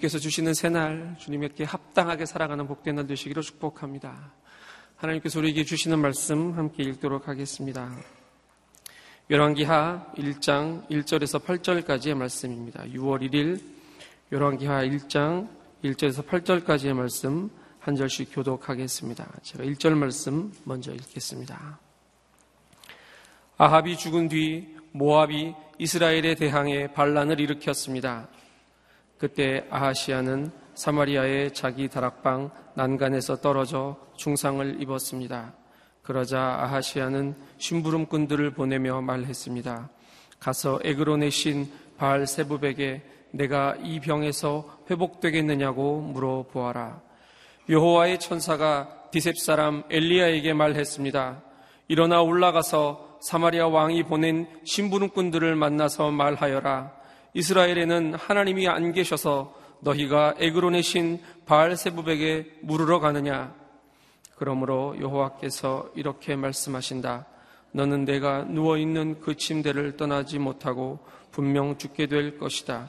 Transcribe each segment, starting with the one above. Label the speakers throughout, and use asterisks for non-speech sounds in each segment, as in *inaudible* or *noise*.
Speaker 1: 주님께서 주시는 새날 주님께 합당하게 살아가는 복된 날 되시기로 축복합니다. 하나님께서 우리에게 주시는 말씀 함께 읽도록 하겠습니다. 열왕기하 1장 1절에서 8절까지의 말씀입니다. 6월 1일 열왕기하 1장 1절에서 8절까지의 말씀 한 절씩 교독하겠습니다. 제가 1절 말씀 먼저 읽겠습니다. 아합이 죽은 뒤 모압이 이스라엘에 대항해 반란을 일으켰습니다. 그때 아하시아는 사마리아의 자기 다락방 난간에서 떨어져 중상을 입었습니다. 그러자 아하시아는 심부름꾼들을 보내며 말했습니다. 가서 에그론의 신 바알 세부백에 내가 이 병에서 회복되겠느냐고 물어보아라. 여호와의 천사가 디셉 사람 엘리야에게 말했습니다. 일어나 올라가서 사마리아 왕이 보낸 심부름꾼들을 만나서 말하여라. 이스라엘에는 하나님이 안 계셔서 너희가 에그론의 신 바알세부백에 물으러 가느냐? 그러므로 여호와께서 이렇게 말씀하신다. 너는 내가 누워 있는 그 침대를 떠나지 못하고 분명 죽게 될 것이다.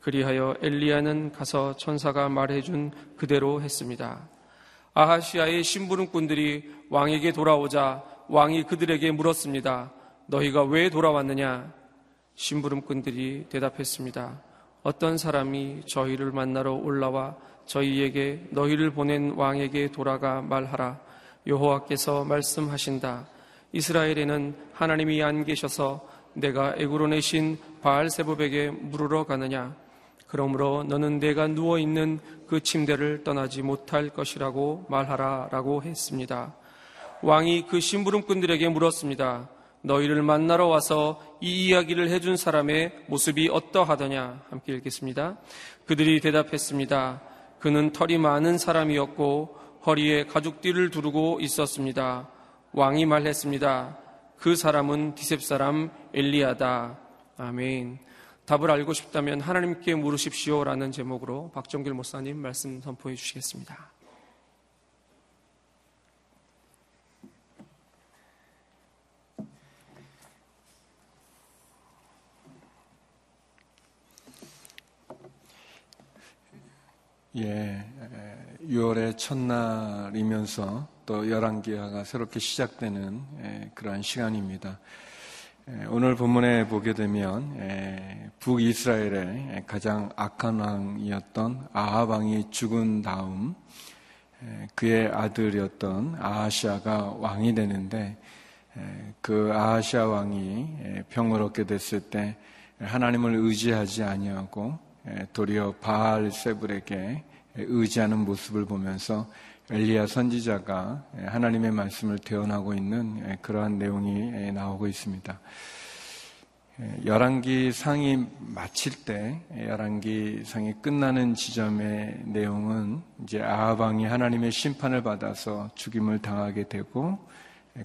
Speaker 1: 그리하여 엘리야는 가서 천사가 말해준 그대로 했습니다. 아하시아의 심부름꾼들이 왕에게 돌아오자 왕이 그들에게 물었습니다. 너희가 왜 돌아왔느냐? 심부름꾼들이 대답했습니다. 어떤 사람이 저희를 만나러 올라와 저희에게 너희를 보낸 왕에게 돌아가 말하라. 여호와께서 말씀하신다. 이스라엘에는 하나님이 안 계셔서 내가 에그론의 신 바알세법에게 물으러 가느냐? 그러므로 너는 내가 누워 있는 그 침대를 떠나지 못할 것이라고 말하라라고 했습니다. 왕이 그 심부름꾼들에게 물었습니다. 너희를 만나러 와서 이 이야기를 해준 사람의 모습이 어떠하더냐? 함께 읽겠습니다. 그들이 대답했습니다. 그는 털이 많은 사람이었고 허리에 가죽띠를 두르고 있었습니다. 왕이 말했습니다. 그 사람은 디셉 사람 엘리야다. 아멘. 답을 알고 싶다면 하나님께 물으십시오라는 제목으로 박정길 목사님 말씀 선포해 주시겠습니다.
Speaker 2: 예, 6월의 첫날이면서 또 열왕기하가 새롭게 시작되는 예, 그러한 시간입니다. 예, 오늘 본문에 보게 되면 예, 북이스라엘의 가장 악한 왕이었던 아합 왕이 죽은 다음 그의 아들이었던 아하시아가 왕이 되는데 그 아하시아 왕이 병을 얻게 됐을 때 하나님을 의지하지 아니하고 도리어 바알 세불에게 의지하는 모습을 보면서 엘리야 선지자가 하나님의 말씀을 대언하고 있는 그러한 내용이 나오고 있습니다. 열왕기 상이 마칠 때 열왕기 상이 끝나는 지점의 내용은 이제 아하방이 하나님의 심판을 받아서 죽임을 당하게 되고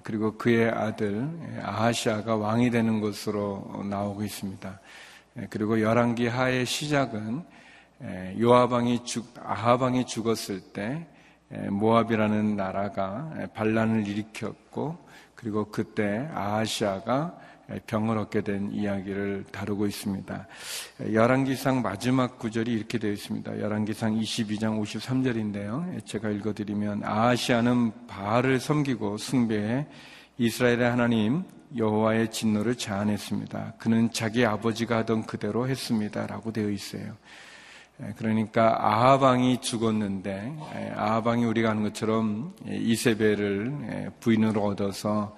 Speaker 2: 그리고 그의 아들 아하시아가 왕이 되는 것으로 나오고 있습니다. 그리고 열왕기 하의 시작은 요아방이 죽 아하방이 죽었을 때 모압이라는 나라가 반란을 일으켰고 그리고 그때 아하시아가 병을 얻게 된 이야기를 다루고 있습니다. 열왕기상 마지막 구절이 이렇게 되어 있습니다. 열왕기상 22장 53절인데요. 제가 읽어드리면 아하시아는 바알을 섬기고 숭배해 이스라엘의 하나님 여호와의 진노를 제안했습니다. 그는 자기 아버지가 하던 그대로 했습니다라고 되어 있어요. 그러니까 아하방이 죽었는데 아하방이 우리가 아는 것처럼 이세벨을 부인으로 얻어서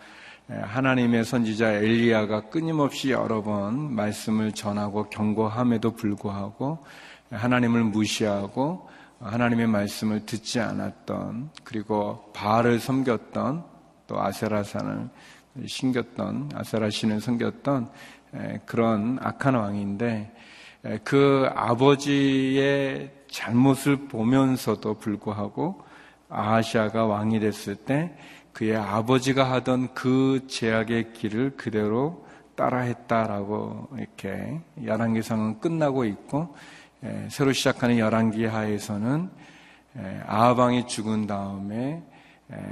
Speaker 2: 하나님의 선지자 엘리야가 끊임없이 여러 번 말씀을 전하고 경고함에도 불구하고 하나님을 무시하고 하나님의 말씀을 듣지 않았던 그리고 바알을 섬겼던 또 아세라산을 신겼던 아세라 신을 섬겼던 그런 악한 왕인데 그 아버지의 잘못을 보면서도 불구하고 아하시아가 왕이 됐을 때 그의 아버지가 하던 그 제약의 길을 그대로 따라했다라고 이렇게 열왕기상은 끝나고 있고 새로 시작하는 열왕기하에서는 아하방이 죽은 다음에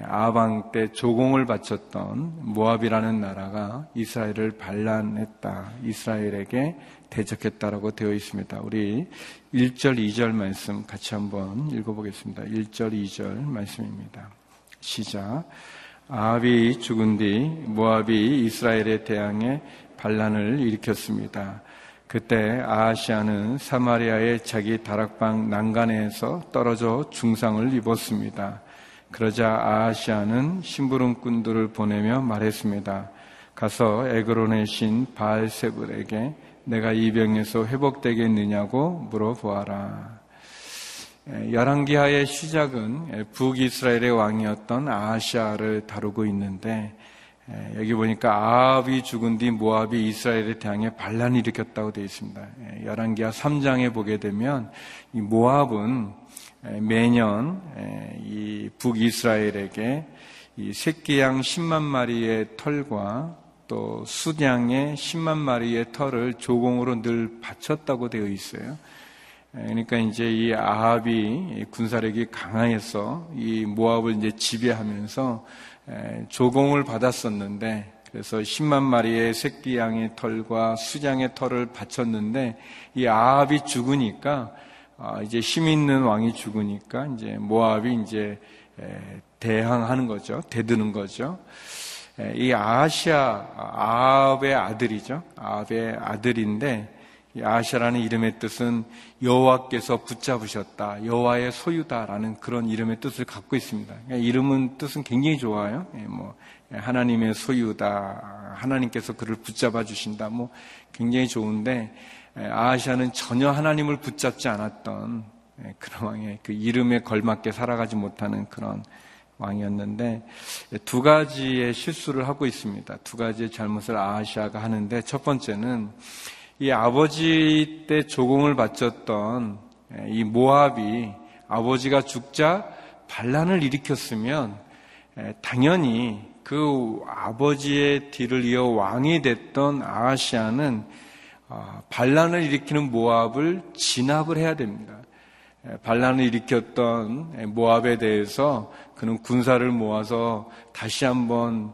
Speaker 2: 아방 때 조공을 바쳤던 모압이라는 나라가 이스라엘을 반란했다. 이스라엘에게 대적했다라고 되어 있습니다. 우리 1절, 2절 말씀 같이 한번 읽어보겠습니다. 1절, 2절 말씀입니다. 시작. 아합이 죽은 뒤 모압이 이스라엘에 대항해 반란을 일으켰습니다. 그때 아하시아는 사마리아의 자기 다락방 난간에서 떨어져 중상을 입었습니다. 그러자 아하시아는 심부름꾼들을 보내며 말했습니다. 가서 에그론의 신 바알세불에게 내가 이 병에서 회복되겠느냐고 물어보아라. 열왕기하의 시작은 북이스라엘의 왕이었던 아하시아를 다루고 있는데 여기 보니까 아합이 죽은 뒤 모압이 이스라엘에 대항해 반란을 일으켰다고 되어 있습니다. 열왕기하 3장에 보게 되면 이 모압은 매년 이 북이스라엘에게 이 새끼양 10만 마리의 털과 또 수량의 10만 마리의 털을 조공으로 늘 바쳤다고 되어 있어요. 그러니까 이제 이 아합이 군사력이 강하여서 이 모압을 이제 지배하면서 조공을 받았었는데 그래서 10만 마리의 새끼 양의 털과 수장의 털을 바쳤는데 이 아합이 죽으니까 아, 이제 힘 있는 왕이 죽으니까 이제 모압이 이제 대항하는 거죠. 대드는 거죠. 이 아시아 아합의 아들이죠. 아합의 아들인데 아시아라는 이름의 뜻은 여호와께서 붙잡으셨다, 여호와의 소유다라는 그런 이름의 뜻을 갖고 있습니다. 그러니까 이름은 뜻은 굉장히 좋아요. 예, 뭐 하나님의 소유다, 하나님께서 그를 붙잡아 주신다, 뭐 굉장히 좋은데 아시아는 전혀 하나님을 붙잡지 않았던 예, 그런 왕의 그 이름에 걸맞게 살아가지 못하는 그런 왕이었는데 두 가지의 실수를 하고 있습니다. 두 가지의 잘못을 아시아가 하는데 첫 번째는 이 아버지 때 조공을 바쳤던 이 모압이 아버지가 죽자 반란을 일으켰으면 당연히 그 아버지의 뒤를 이어 왕이 됐던 아시아는 아, 반란을 일으키는 모압을 진압을 해야 됩니다. 반란을 일으켰던 모압에 대해서 그는 군사를 모아서 다시 한번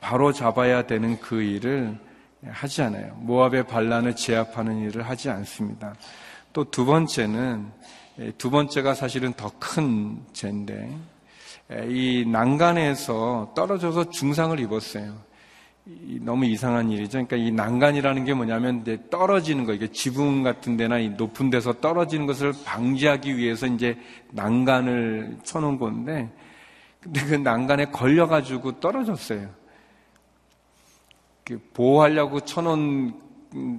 Speaker 2: 바로 잡아야 되는 그 일을 하지 않아요. 모압의 반란을 제압하는 일을 하지 않습니다. 또 두 번째는 두 번째가 사실은 더 큰 죄인데 이 난간에서 떨어져서 중상을 입었어요. 너무 이상한 일이죠. 그러니까 이 난간이라는 게 뭐냐면 떨어지는 거, 이게 지붕 같은 데나 높은 데서 떨어지는 것을 방지하기 위해서 이제 난간을 쳐놓은 건데, 근데 그 난간에 걸려가지고 떨어졌어요. 보호하려고 쳐놓은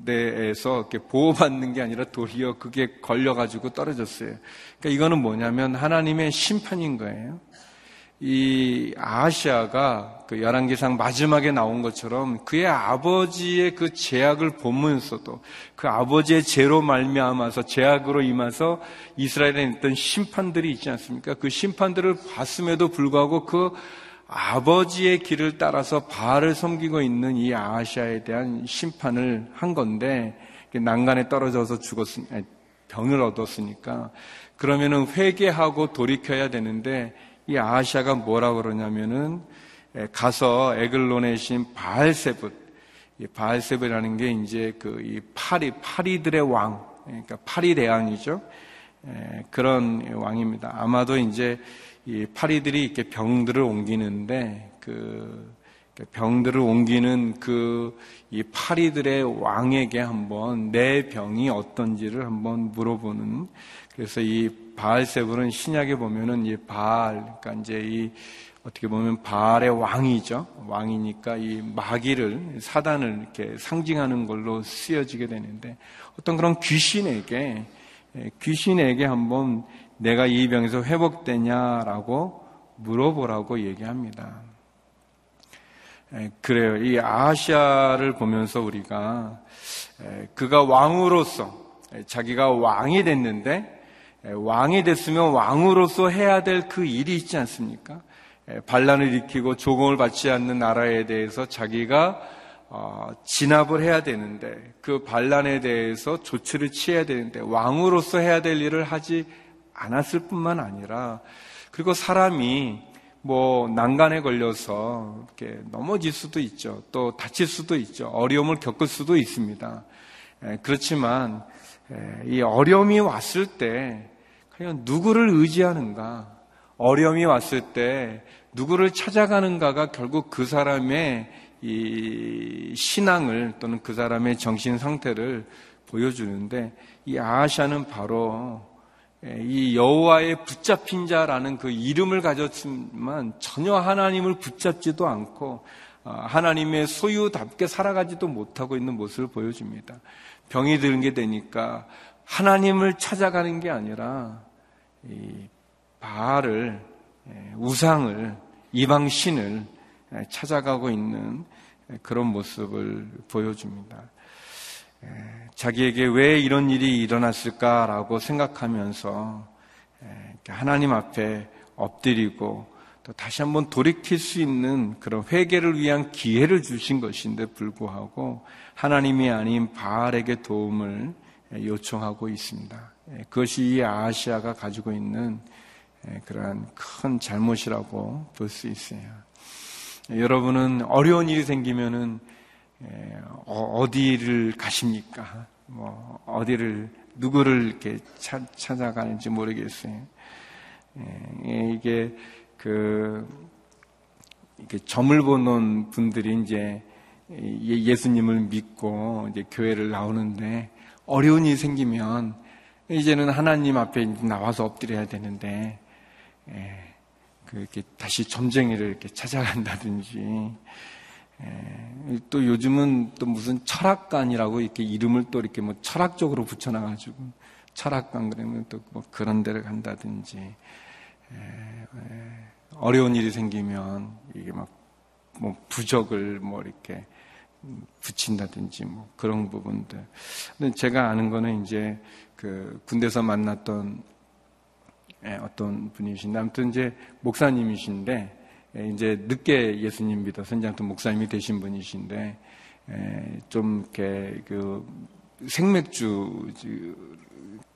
Speaker 2: 데에서 보호받는 게 아니라 도리어 그게 걸려가지고 떨어졌어요. 그러니까 이거는 뭐냐면 하나님의 심판인 거예요. 이 아시아가 그 열왕기상 마지막에 나온 것처럼 그의 아버지의 그 제약을 보면서도 그 아버지의 죄로 말미암아서 제약으로 임해서 이스라엘에 있던 심판들이 있지 않습니까? 그 심판들을 봤음에도 불구하고 그 아버지의 길을 따라서 바알을 섬기고 있는 이 아시아에 대한 심판을 한 건데 난간에 떨어져서 죽었으 병을 얻었으니까 그러면은 회개하고 돌이켜야 되는데 이 아시아가 뭐라 그러냐면은 가서 에글론의 신 바알세붓 이 바알세붓이라는 게 이제 그 이 파리 파리들의 왕 그러니까 파리 대왕이죠 그런 왕입니다. 아마도 이제 이 파리들이 이렇게 병들을 옮기는데 그 병들을 옮기는 그 이 파리들의 왕에게 한번 내 병이 어떤지를 한번 물어보는 그래서 이 바알세불은 신약에 보면은 이 바알 그러니까 이제 이 어떻게 보면 바알의 왕이죠. 왕이니까 이 마귀를 사단을 이렇게 상징하는 걸로 쓰여지게 되는데 어떤 그런 귀신에게 귀신에게 한번 내가 이 병에서 회복되냐라고 물어보라고 얘기합니다. 그래요. 이 아시아를 보면서 우리가 그가 왕으로서 자기가 왕이 됐는데 왕이 됐으면 왕으로서 해야 될 그 일이 있지 않습니까? 반란을 일으키고 조공을 받지 않는 나라에 대해서 자기가 어, 진압을 해야 되는데 그 반란에 대해서 조치를 취해야 되는데 왕으로서 해야 될 일을 하지 않았을 뿐만 아니라 그리고 사람이 뭐 난간에 걸려서 이렇게 넘어질 수도 있죠. 또 다칠 수도 있죠. 어려움을 겪을 수도 있습니다. 예, 그렇지만 예, 이 어려움이 왔을 때 그냥 누구를 의지하는가? 어려움이 왔을 때 누구를 찾아가는가가 결국 그 사람의 이 신앙을 또는 그 사람의 정신 상태를 보여주는데 이 아하샤는 바로 예, 이 여호와의 붙잡힌 자라는 그 이름을 가졌지만 전혀 하나님을 붙잡지도 않고 어, 하나님의 소유답게 살아가지도 못하고 있는 모습을 보여줍니다. 병이 드는 게 되니까 하나님을 찾아가는 게 아니라 이 바알을 예, 우상을 이방 신을 예, 찾아가고 있는 그런 모습을 보여줍니다. 자기에게 왜 이런 일이 일어났을까라고 생각하면서 하나님 앞에 엎드리고 또 다시 한번 돌이킬 수 있는 그런 회개를 위한 기회를 주신 것인데 불구하고 하나님이 아닌 바알에게 도움을 요청하고 있습니다. 그것이 이 아시아가 가지고 있는 그러한 큰 잘못이라고 볼 수 있어요. 여러분은 어려운 일이 생기면은 예, 어, 어디를 가십니까? 뭐 어디를 누구를 이렇게 차, 찾아가는지 모르겠어요. 예, 이게 그 이렇게 점을 보는 분들이 이제 예수님을 믿고 이제 교회를 나오는데 어려운 일이 생기면 이제는 하나님 앞에 나와서 엎드려야 되는데 예, 그렇게 다시 점쟁이를 이렇게 찾아간다든지 예, 또 요즘은 또 무슨 철학관이라고 이렇게 이름을 또 이렇게 뭐 철학적으로 붙여놔가지고 철학관 그러면 또 뭐 그런 데를 간다든지 예, 예, 어려운 일이 생기면 이게 막 뭐 부적을 뭐 이렇게 붙인다든지 뭐 그런 부분들. 근데 제가 아는 거는 이제 그 군대에서 만났던 어떤 분이신데 아무튼 이제 목사님이신데 예, 이제 늦게 예수님 믿어 선장통 목사님이 되신 분이신데 예, 좀 이렇게 그 생맥주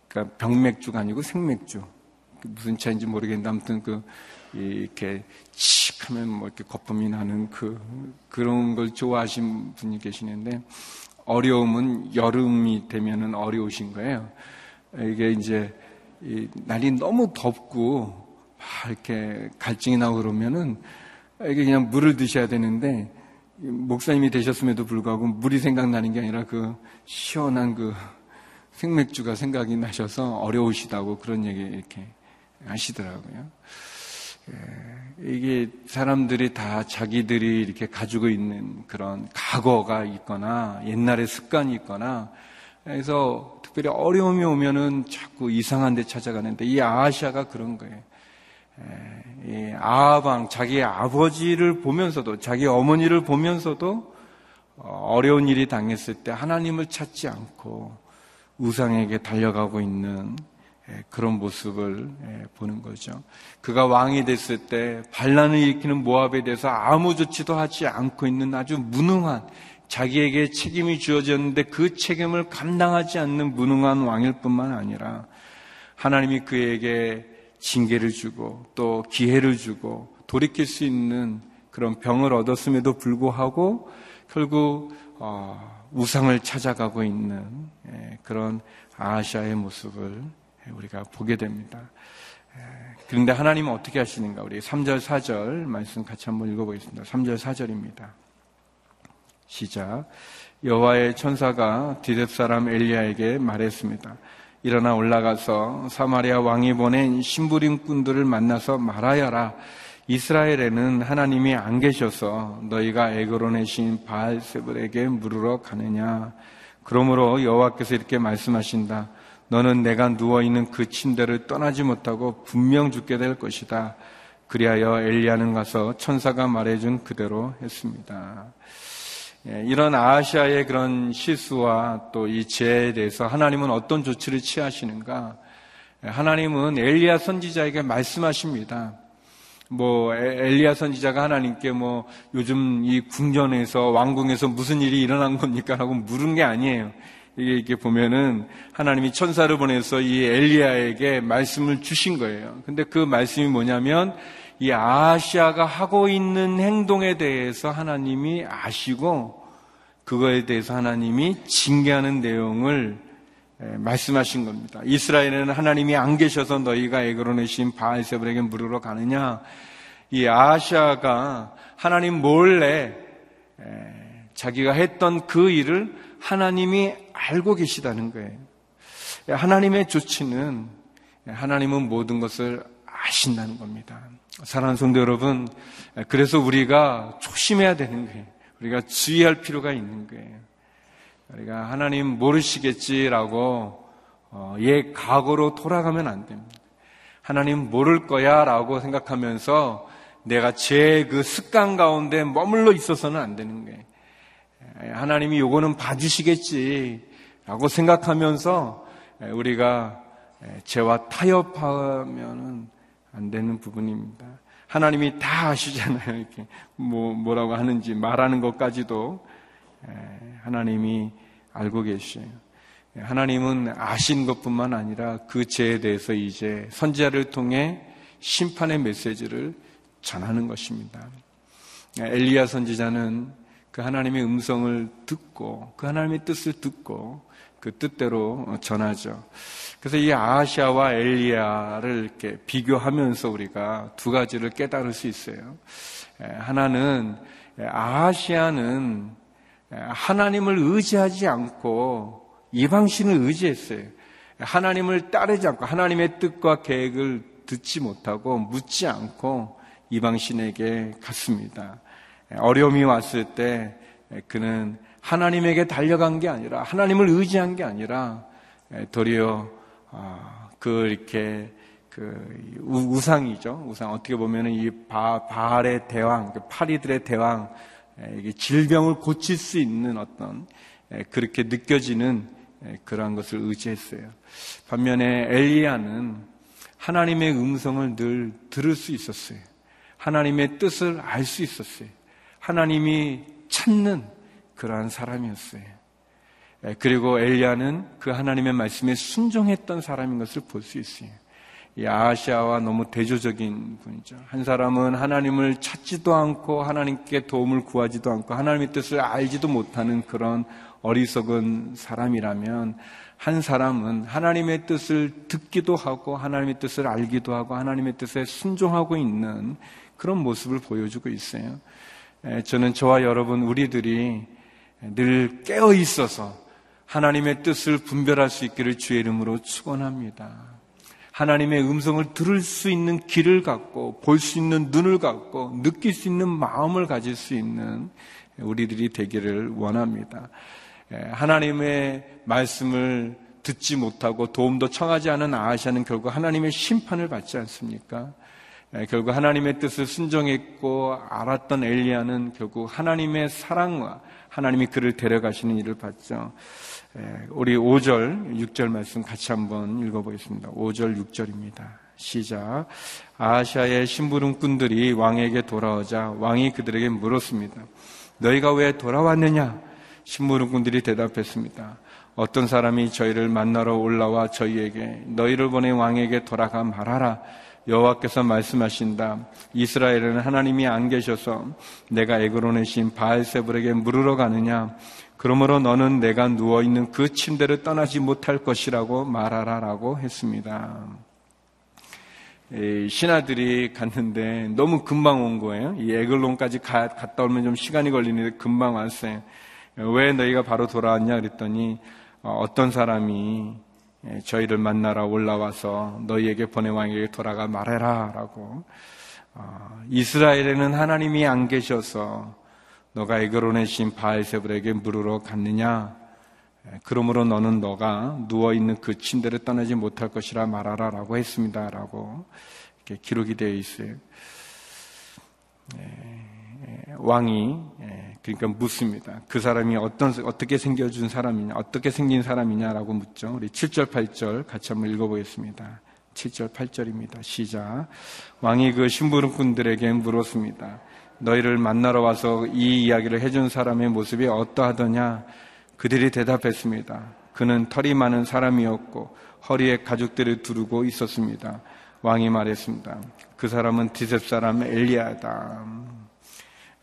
Speaker 2: 그러니까 병맥주가 아니고 생맥주. 그 무슨 차인지 모르겠는데 아무튼 그 이렇게 칙 하면 뭐 이렇게 거품이 나는 그 그런 걸 좋아하신 분이 계시는데 어려움은 여름이 되면은 어려우신 거예요. 이게 이제 날이 너무 덥고 막 이렇게 갈증이 나고 그러면은 이게 그냥 물을 드셔야 되는데 목사님이 되셨음에도 불구하고 물이 생각나는 게 아니라 그 시원한 그 생맥주가 생각이 나셔서 어려우시다고 그런 얘기 이렇게 하시더라고요. 예, 이게 사람들이 다 자기들이 이렇게 가지고 있는 그런 과거가 있거나 옛날의 습관이 있거나 그래서 특별히 어려움이 오면은 자꾸 이상한 데 찾아가는데 이 아시아가 그런 거예요. 아방 자기 아버지를 보면서도 자기 어머니를 보면서도 어려운 일이 당했을 때 하나님을 찾지 않고 우상에게 달려가고 있는 그런 모습을 보는 거죠. 그가 왕이 됐을 때 반란을 일으키는 모압에 대해서 아무 조치도 하지 않고 있는 아주 무능한 자기에게 책임이 주어졌는데 그 책임을 감당하지 않는 무능한 왕일 뿐만 아니라 하나님이 그에게 징계를 주고 또 기회를 주고 돌이킬 수 있는 그런 병을 얻었음에도 불구하고 결국 어, 우상을 찾아가고 있는 예, 그런 아시아의 모습을 우리가 보게 됩니다. 예, 그런데 하나님은 어떻게 하시는가? 우리 3절, 4절 말씀 같이 한번 읽어보겠습니다. 3절, 4절입니다. 시작. 여호와의 천사가 디뎁 사람 엘리야에게 말했습니다. 일어나 올라가서 사마리아 왕이 보낸 심부림꾼들을 만나서 말하여라. 이스라엘에는 하나님이 안 계셔서 너희가 애고로 내신 바알세불에게 물으러 가느냐. 그러므로 여호와께서 이렇게 말씀하신다. 너는 내가 누워 있는 그 침대를 떠나지 못하고 분명 죽게 될 것이다. 그리하여 엘리야는 가서 천사가 말해준 그대로 했습니다. 예, 이런 아시아의 그런 실수와 또 이 죄에 대해서 하나님은 어떤 조치를 취하시는가? 예, 하나님은 엘리야 선지자에게 말씀하십니다. 뭐 엘리야 선지자가 하나님께 뭐 요즘 이 궁전에서 왕궁에서 무슨 일이 일어난 겁니까? 라고 물은 게 아니에요. 이게 이렇게 보면은 하나님이 천사를 보내서 이 엘리야에게 말씀을 주신 거예요. 근데 그 말씀이 뭐냐면 이 아시아가 하고 있는 행동에 대해서 하나님이 아시고 그거에 대해서 하나님이 징계하는 내용을 말씀하신 겁니다. 이스라엘에는 하나님이 안 계셔서 너희가 애그로 내신 바알세불에게 물으러 가느냐? 이 아시아가 하나님 몰래 자기가 했던 그 일을 하나님이 알고 계시다는 거예요. 하나님의 조치는 하나님은 모든 것을 아신다는 겁니다. 사랑하는 성도 여러분, 그래서 우리가 조심해야 되는 거예요. 우리가 주의할 필요가 있는 거예요. 우리가 하나님 모르시겠지라고 어, 옛 과거로 돌아가면 안 됩니다. 하나님 모를 거야라고 생각하면서 내가 제 그 습관 가운데 머물러 있어서는 안 되는 거예요. 하나님이 요거는 봐주시겠지 라고 생각하면서 우리가 죄와 타협하면은 안 되는 부분입니다. 하나님이 다 아시잖아요. 이렇게 뭐 뭐라고 하는지 말하는 것까지도 하나님이 알고 계셔요. 하나님은 아신 것뿐만 아니라 그 죄에 대해서 이제 선지자를 통해 심판의 메시지를 전하는 것입니다. 엘리야 선지자는 그 하나님의 음성을 듣고 그 하나님의 뜻을 듣고 그 뜻대로 전하죠. 그래서 이 아시아와 엘리야를 이렇게 비교하면서 우리가 두 가지를 깨달을 수 있어요. 하나는 아시아는 하나님을 의지하지 않고 이방신을 의지했어요. 하나님을 따르지 않고 하나님의 뜻과 계획을 듣지 못하고 묻지 않고 이방신에게 갔습니다. 어려움이 왔을 때 그는 하나님에게 달려간 게 아니라 하나님을 의지한 게 아니라 도리어 아, 그 이렇게 그 우상이죠. 우상 어떻게 보면은 이 바, 바알의 대왕, 그 파리들의 대왕, 이게 질병을 고칠 수 있는 어떤 그렇게 느껴지는 그러한 것을 의지했어요. 반면에 엘리야는 하나님의 음성을 늘 들을 수 있었어요. 하나님의 뜻을 알 수 있었어요. 하나님이 찾는 그러한 사람이었어요. 그리고 엘리야는 그 하나님의 말씀에 순종했던 사람인 것을 볼 수 있어요. 이 아시아와 너무 대조적인 분이죠. 한 사람은 하나님을 찾지도 않고 하나님께 도움을 구하지도 않고 하나님의 뜻을 알지도 못하는 그런 어리석은 사람이라면 한 사람은 하나님의 뜻을 듣기도 하고 하나님의 뜻을 알기도 하고 하나님의 뜻에 순종하고 있는 그런 모습을 보여주고 있어요. 저는 저와 여러분 우리들이 늘 깨어 있어서 하나님의 뜻을 분별할 수 있기를 주의 이름으로 축원합니다. 하나님의 음성을 들을 수 있는 귀를 갖고 볼 수 있는 눈을 갖고 느낄 수 있는 마음을 가질 수 있는 우리들이 되기를 원합니다. 하나님의 말씀을 듣지 못하고 도움도 청하지 않은 아시아는 결국 하나님의 심판을 받지 않습니까? 예, 결국 하나님의 뜻을 순종했고 알았던 엘리야는 결국 하나님의 사랑과 하나님이 그를 데려가시는 일을 봤죠. 예, 우리 5절, 6절 말씀 같이 한번 읽어보겠습니다. 5절, 6절입니다. 시작. 아시아의 심부름꾼들이 왕에게 돌아오자 왕이 그들에게 물었습니다. 너희가 왜 돌아왔느냐? 심부름꾼들이 대답했습니다. 어떤 사람이 저희를 만나러 올라와 저희에게 너희를 보내 왕에게 돌아가 말하라. 여호와께서 말씀하신다. 이스라엘은 하나님이 안 계셔서 내가 애그로 내신 바알세불에게 물으러 가느냐? 그러므로 너는 내가 누워 있는 그 침대를 떠나지 못할 것이라고 말하라라고 했습니다. 신하들이 갔는데 너무 금방 온 거예요. 이 에글론까지 가, 갔다 오면 좀 시간이 걸리는데 금방 왔어요. 왜 너희가 바로 돌아왔냐 그랬더니 어, 어떤 사람이 예, 저희를 만나러 올라와서 너희에게 보낸 왕에게 돌아가 말해라 라고 어, 이스라엘에는 하나님이 안 계셔서 너가 에그론의 신 바알세불에게 물으러 갔느냐? 예, 그러므로 너는 너가 누워있는 그 침대를 떠나지 못할 것이라 말하라 라고 했습니다 라고 이렇게 기록이 되어 있어요. 예, 왕이 그러니까 묻습니다. 그 사람이 어떤, 어떻게 생겨준 사람이냐, 어떻게 생긴 사람이냐라고 묻죠. 우리 7절, 8절 같이 한번 읽어보겠습니다. 7절, 8절입니다. 시작. 왕이 그 심부름꾼들에게 물었습니다. 너희를 만나러 와서 이 이야기를 해준 사람의 모습이 어떠하더냐? 그들이 대답했습니다. 그는 털이 많은 사람이었고 허리에 가죽들을 두르고 있었습니다. 왕이 말했습니다. 그 사람은 디셉 사람 엘리야다.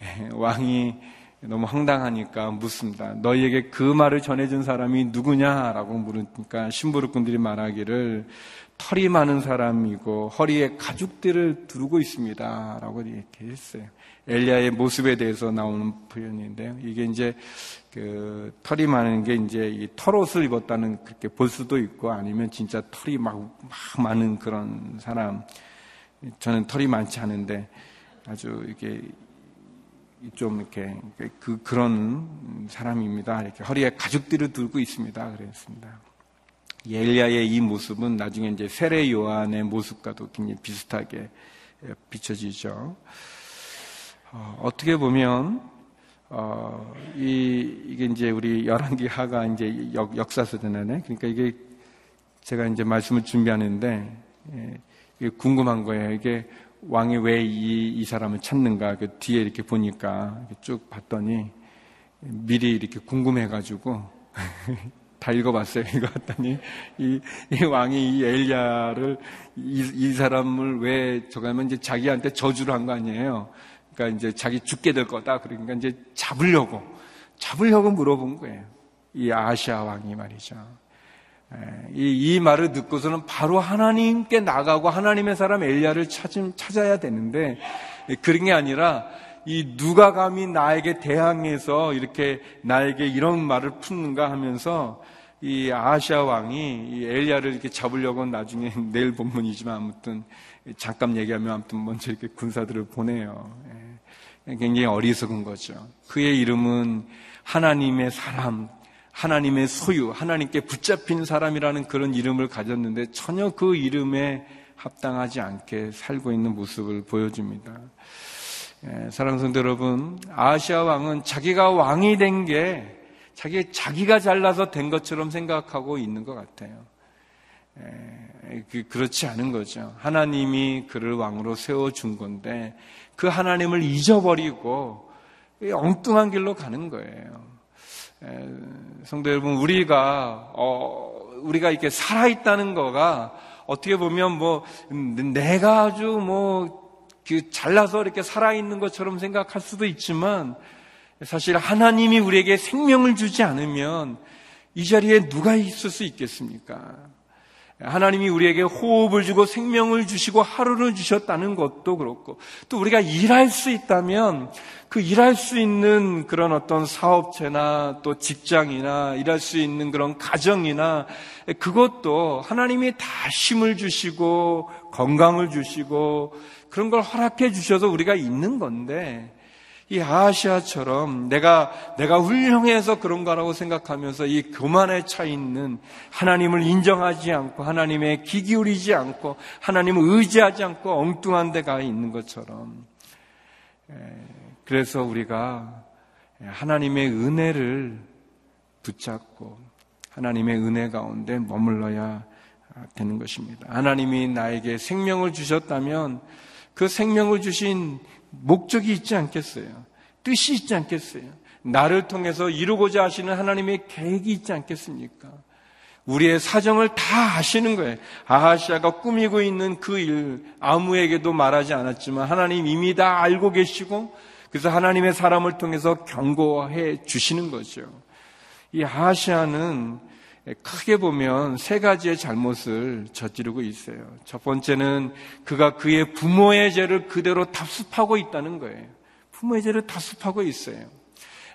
Speaker 2: 예, 왕이 너무 황당하니까 묻습니다. 너희에게 그 말을 전해준 사람이 누구냐라고 물으니까 신부르꾼들이 말하기를 털이 많은 사람이고 허리에 가죽들을 두르고 있습니다라고 이렇게 했어요. 엘리야의 모습에 대해서 나오는 표현인데요. 이게 이제 그 털이 많은 게 이제 이 털옷을 입었다는 그렇게 볼 수도 있고 아니면 진짜 털이 막, 막 많은 그런 사람. 저는 털이 많지 않은데 아주 이렇게 좀 이렇게 그 그런 사람입니다. 이렇게 허리에 가죽들을 들고 있습니다. 그랬습니다. 엘리야의 이 모습은 나중에 이제 세례 요한의 모습과도 굉장히 비슷하게 비춰지죠. 어, 떻게 보면 어, 이 이게 이제 우리 열한기 하가 이제 역, 역사서잖아요. 그러니까 이게 제가 이제 말씀을 준비하는데 예, 궁금한 거예요. 이게 왕이 왜 이 이 사람을 찾는가? 그 뒤에 이렇게 보니까 쭉 봤더니 미리 이렇게 궁금해가지고 *laughs* 다 읽어봤어요. *laughs* 읽어봤더니 이, 이 왕이 이 엘리야를 이, 이 사람을 왜 저가면 이제 자기한테 저주를 한 거 아니에요. 그러니까 이제 자기 죽게 될 거다. 그러니까 이제 잡으려고 잡으려고 물어본 거예요. 이 아시아 왕이 말이죠. 이, 이 말을 듣고서는 바로 하나님께 나가고 하나님의 사람 엘리야를 찾, 찾아야 되는데 그런 게 아니라 이 누가 감히 나에게 대항해서 이렇게 나에게 이런 말을 푸는가 하면서 이 아시아 왕이 이 엘리야를 이렇게 잡으려고 나중에 *laughs* 내일 본문이지만 아무튼 잠깐 얘기하면 아무튼 먼저 이렇게 군사들을 보내요. 예. 굉장히 어리석은 거죠. 그의 이름은 하나님의 사람, 하나님의 소유, 하나님께 붙잡힌 사람이라는 그런 이름을 가졌는데 전혀 그 이름에 합당하지 않게 살고 있는 모습을 보여줍니다. 예, 사랑하는 여러분, 아시아 왕은 자기가 왕이 된 게 자기 자기가 잘나서 된 것처럼 생각하고 있는 것 같아요. 예, 그, 그렇지 않은 거죠. 하나님이 그를 왕으로 세워준 건데 그 하나님을 잊어버리고 엉뚱한 길로 가는 거예요. 성도 여러분, 우리가, 어, 우리가 이렇게 살아있다는 거가 어떻게 보면 뭐, 음, 내가 아주 뭐, 그 잘나서 이렇게 살아있는 것처럼 생각할 수도 있지만 사실 하나님이 우리에게 생명을 주지 않으면 이 자리에 누가 있을 수 있겠습니까? 하나님이 우리에게 호흡을 주고 생명을 주시고 하루를 주셨다는 것도 그렇고 또 우리가 일할 수 있다면 그 일할 수 있는 그런 어떤 사업체나 또 직장이나 일할 수 있는 그런 가정이나 그것도 하나님이 다 힘을 주시고 건강을 주시고 그런 걸 허락해 주셔서 우리가 있는 건데 이 아시아처럼 내가 내가 훌륭해서 그런 거라고 생각하면서 이 교만에 차 있는 하나님을 인정하지 않고 하나님의 귀 기울이지 않고 하나님을 의지하지 않고 엉뚱한 데가 있는 것처럼 그래서 우리가 하나님의 은혜를 붙잡고 하나님의 은혜 가운데 머물러야 되는 것입니다. 하나님이 나에게 생명을 주셨다면 그 생명을 주신 목적이 있지 않겠어요? 뜻이 있지 않겠어요? 나를 통해서 이루고자 하시는 하나님의 계획이 있지 않겠습니까? 우리의 사정을 다 아시는 거예요. 아하시아가 꾸미고 있는 그 일, 아무에게도 말하지 않았지만 하나님 이미 다 알고 계시고 그래서 하나님의 사람을 통해서 경고해 주시는 거죠. 이 아하시아는 크게 보면 세 가지의 잘못을 저지르고 있어요. 첫 번째는 그가 그의 부모의 죄를 그대로 답습하고 있다는 거예요. 부모의 죄를 답습하고 있어요.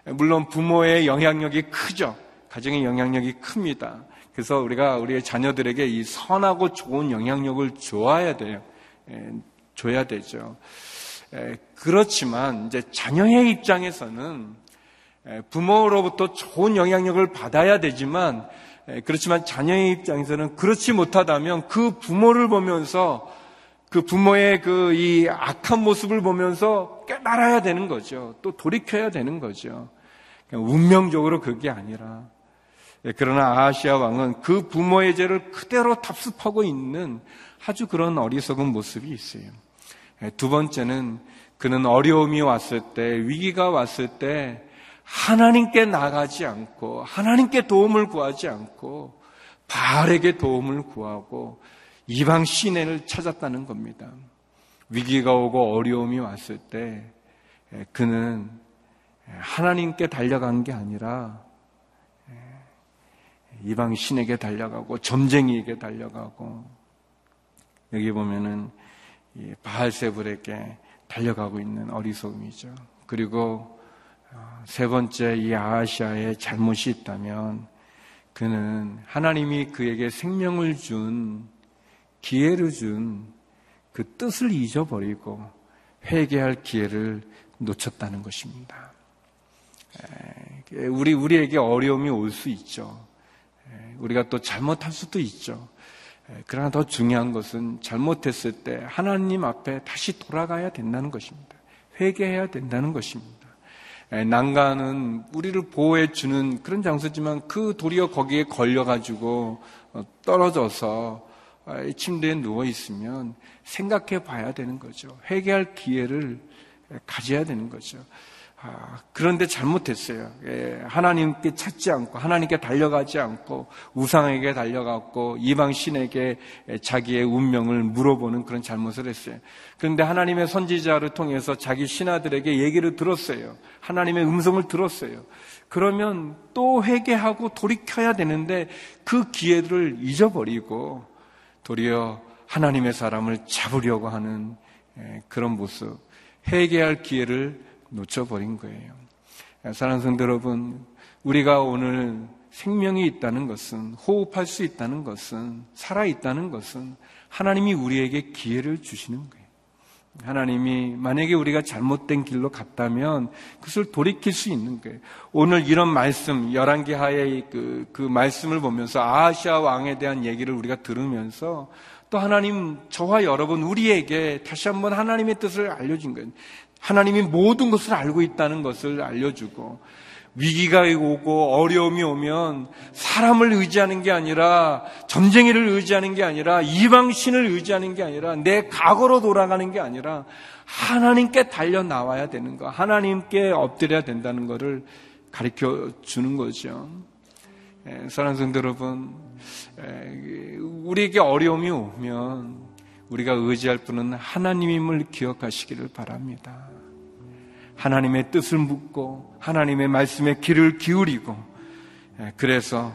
Speaker 2: 물론 부모의 영향력이 크죠. 가정의 영향력이 큽니다. 그래서 우리가 우리의 자녀들에게 이 선하고 좋은 영향력을 줘야 돼요. 줘야 되죠. 그렇지만 이제 자녀의 입장에서는 부모로부터 좋은 영향력을 받아야 되지만 그렇지만 자녀의 입장에서는 그렇지 못하다면 그 부모를 보면서 그 부모의 그 이 악한 모습을 보면서 깨달아야 되는 거죠. 또 돌이켜야 되는 거죠. 운명적으로 그게 아니라 그러나 아시아 왕은 그 부모의 죄를 그대로 답습하고 있는 아주 그런 어리석은 모습이 있어요. 두 번째는 그는 어려움이 왔을 때, 위기가 왔을 때 하나님께 나가지 않고 하나님께 도움을 구하지 않고 바알에게 도움을 구하고 이방 시내를 찾았다는 겁니다. 위기가 오고 어려움이 왔을 때 그는 하나님께 달려간 게 아니라 이방 신에게 달려가고 점쟁이에게 달려가고 여기 보면은 바알세불에게 달려가고 있는 어리석음이죠. 그리고 어, 세 번째 이 아하시아의 잘못이 있다면 그는 하나님이 그에게 생명을 준 기회를 준 그 뜻을 잊어버리고 회개할 기회를 놓쳤다는 것입니다. 우리 우리에게 어려움이 올 수 있죠. 우리가 또 잘못할 수도 있죠. 그러나 더 중요한 것은 잘못했을 때 하나님 앞에 다시 돌아가야 된다는 것입니다. 회개해야 된다는 것입니다. 난간은 우리를 보호해 주는 그런 장소지만 그 도리어 거기에 걸려가지고 어, 떨어져서 아, 침대에 누워 있으면 생각해 봐야 되는 거죠. 회개할 기회를 가져야 되는 거죠. 아, 그런데 잘못했어요. 예, 하나님께 찾지 않고 하나님께 달려가지 않고 우상에게 달려갔고 이방 신에게 자기의 운명을 물어보는 그런 잘못을 했어요. 그런데 하나님의 선지자를 통해서 자기 신하들에게 얘기를 들었어요. 하나님의 음성을 들었어요. 그러면 또 회개하고 돌이켜야 되는데 그 기회를 잊어버리고 도리어 하나님의 사람을 잡으려고 하는 예, 그런 모습, 회개할 기회를 놓쳐버린 거예요. 사랑하는 성도 여러분, 우리가 오늘 생명이 있다는 것은, 호흡할 수 있다는 것은, 살아 있다는 것은 하나님이 우리에게 기회를 주시는 거예요. 하나님이 만약에 우리가 잘못된 길로 갔다면 그것을 돌이킬 수 있는 거예요. 오늘 이런 말씀, 열한계하의 그, 그 말씀을 보면서 아시아 왕에 대한 얘기를 우리가 들으면서 또 하나님, 저와 여러분, 우리에게 다시 한번 하나님의 뜻을 알려준 거예요. 하나님이 모든 것을 알고 있다는 것을 알려주고 위기가 오고 어려움이 오면 사람을 의지하는 게 아니라 전쟁이를 의지하는 게 아니라 이방신을 의지하는 게 아니라 내 과거로 돌아가는 게 아니라 하나님께 달려 나와야 되는 거, 하나님께 엎드려야 된다는 것을 가르쳐 주는 거죠. 예, 사랑하는 성도 여러분, 예, 우리에게 어려움이 오면 우리가 의지할 분은 하나님임을 기억하시기를 바랍니다. 하나님의 뜻을 묻고 하나님의 말씀에 귀를 기울이고 예, 그래서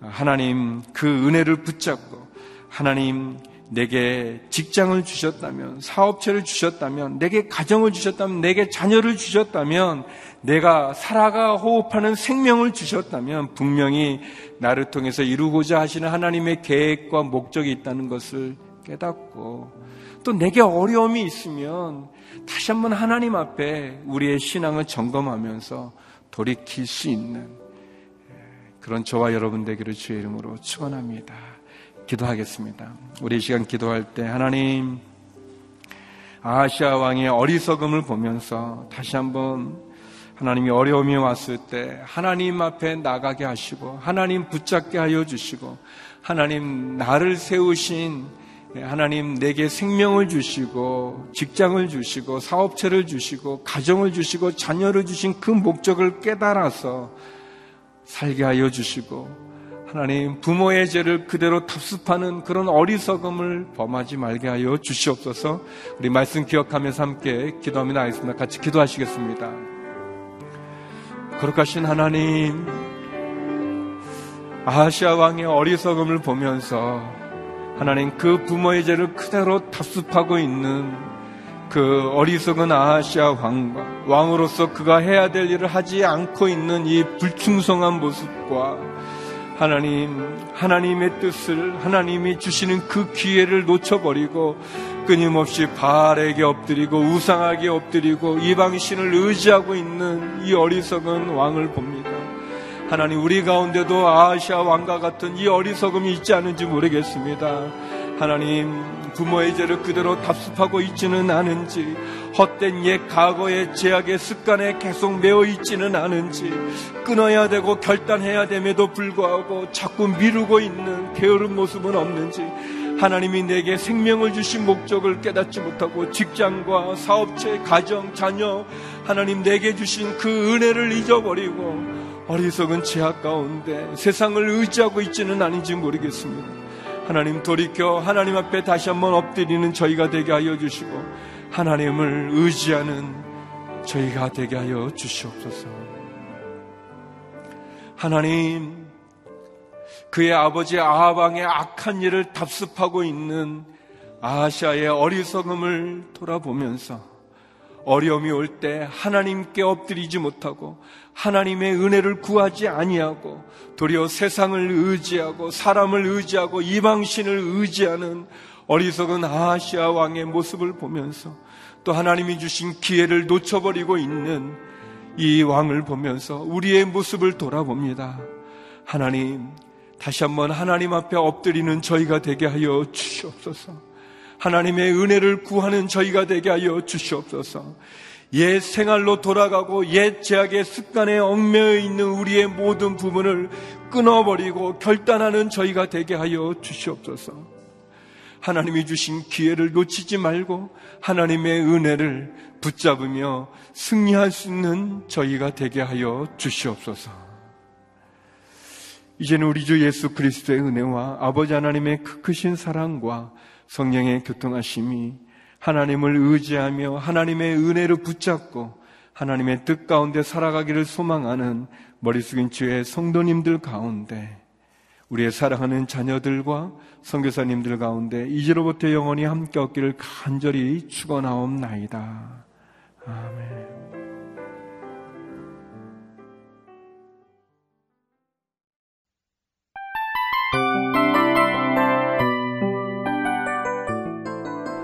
Speaker 2: 하나님 그 은혜를 붙잡고 하나님 내게 직장을 주셨다면 사업체를 주셨다면 내게 가정을 주셨다면 내게 자녀를 주셨다면 내가 살아가 호흡하는 생명을 주셨다면 분명히 나를 통해서 이루고자 하시는 하나님의 계획과 목적이 있다는 것을 깨닫고 또 내게 어려움이 있으면 다시 한번 하나님 앞에 우리의 신앙을 점검하면서 돌이킬 수 있는 예, 그런 저와 여러분 되기를 주의 이름으로 축원합니다. 기도하겠습니다. 우리 이 시간 기도할 때 하나님 아시아 왕의 어리석음을 보면서 다시 한번 하나님이 어려움이 왔을 때 하나님 앞에 나가게 하시고 하나님 붙잡게 하여 주시고 하나님 나를 세우신 네, 하나님 내게 생명을 주시고 직장을 주시고 사업체를 주시고 가정을 주시고 자녀를 주신 그 목적을 깨달아서 살게 하여 주시고 하나님 부모의 죄를 그대로 답습하는 그런 어리석음을 범하지 말게 하여 주시옵소서 우리 말씀 기억하면서 함께 기도하며 나겠습니다. 같이 기도하시겠습니다. 거룩하신 하나님 아시아 왕의 어리석음을 보면서 하나님 그 부모의 죄를 그대로 답습하고 있는 그 어리석은 아하시아 왕과 왕으로서 그가 해야 될 일을 하지 않고 있는 이 불충성한 모습과 하나님, 하나님의 뜻을 하나님이 주시는 그 기회를 놓쳐버리고 끊임없이 바알에게 엎드리고 우상하게 엎드리고 이방신을 의지하고 있는 이 어리석은 왕을 봅니다. 하나님 우리 가운데도 아시아 왕과 같은 이 어리석음이 있지 않은지 모르겠습니다. 하나님 부모의 죄를 그대로 답습하고 있지는 않은지 헛된 옛 과거의 제약의 습관에 계속 매어 있지는 않은지 끊어야 되고 결단해야 됨에도 불구하고 자꾸 미루고 있는 게으른 모습은 없는지 하나님이 내게 생명을 주신 목적을 깨닫지 못하고 직장과 사업체, 가정, 자녀 하나님 내게 주신 그 은혜를 잊어버리고 어리석은 제약 가운데 세상을 의지하고 있지는 아닌지 모르겠습니다. 하나님 돌이켜 하나님 앞에 다시 한번 엎드리는 저희가 되게 하여 주시고 하나님을 의지하는 저희가 되게 하여 주시옵소서. 하나님, 그의 아버지 아하방의 악한 일을 답습하고 있는 아시아의 어리석음을 돌아보면서 어려움이 올 때 하나님께 엎드리지 못하고 하나님의 은혜를 구하지 아니하고 도리어 세상을 의지하고 사람을 의지하고 이방신을 의지하는 어리석은 아시아 왕의 모습을 보면서 또 하나님이 주신 기회를 놓쳐버리고 있는 이 왕을 보면서 우리의 모습을 돌아봅니다. 하나님, 다시 한번 하나님 앞에 엎드리는 저희가 되게 하여 주시옵소서. 하나님의 은혜를 구하는 저희가 되게 하여 주시옵소서. 옛 생활로 돌아가고 옛 제약의 습관에 얽매여 있는 우리의 모든 부분을 끊어버리고 결단하는 저희가 되게 하여 주시옵소서. 하나님이 주신 기회를 놓치지 말고 하나님의 은혜를 붙잡으며 승리할 수 있는 저희가 되게 하여 주시옵소서. 이제는 우리 주 예수 그리스도의 은혜와 아버지 하나님의 크크신 사랑과 성령의 교통하심이 하나님을 의지하며 하나님의 은혜를 붙잡고 하나님의 뜻 가운데 살아가기를 소망하는 머리 숙인 주의 성도님들 가운데 우리의 사랑하는 자녀들과 선교사님들 가운데 이제로부터 영원히 함께 얻기를 간절히 축원하옵나이다. 아멘.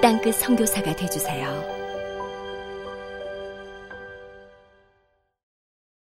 Speaker 3: 땅끝 성교사가 되주세요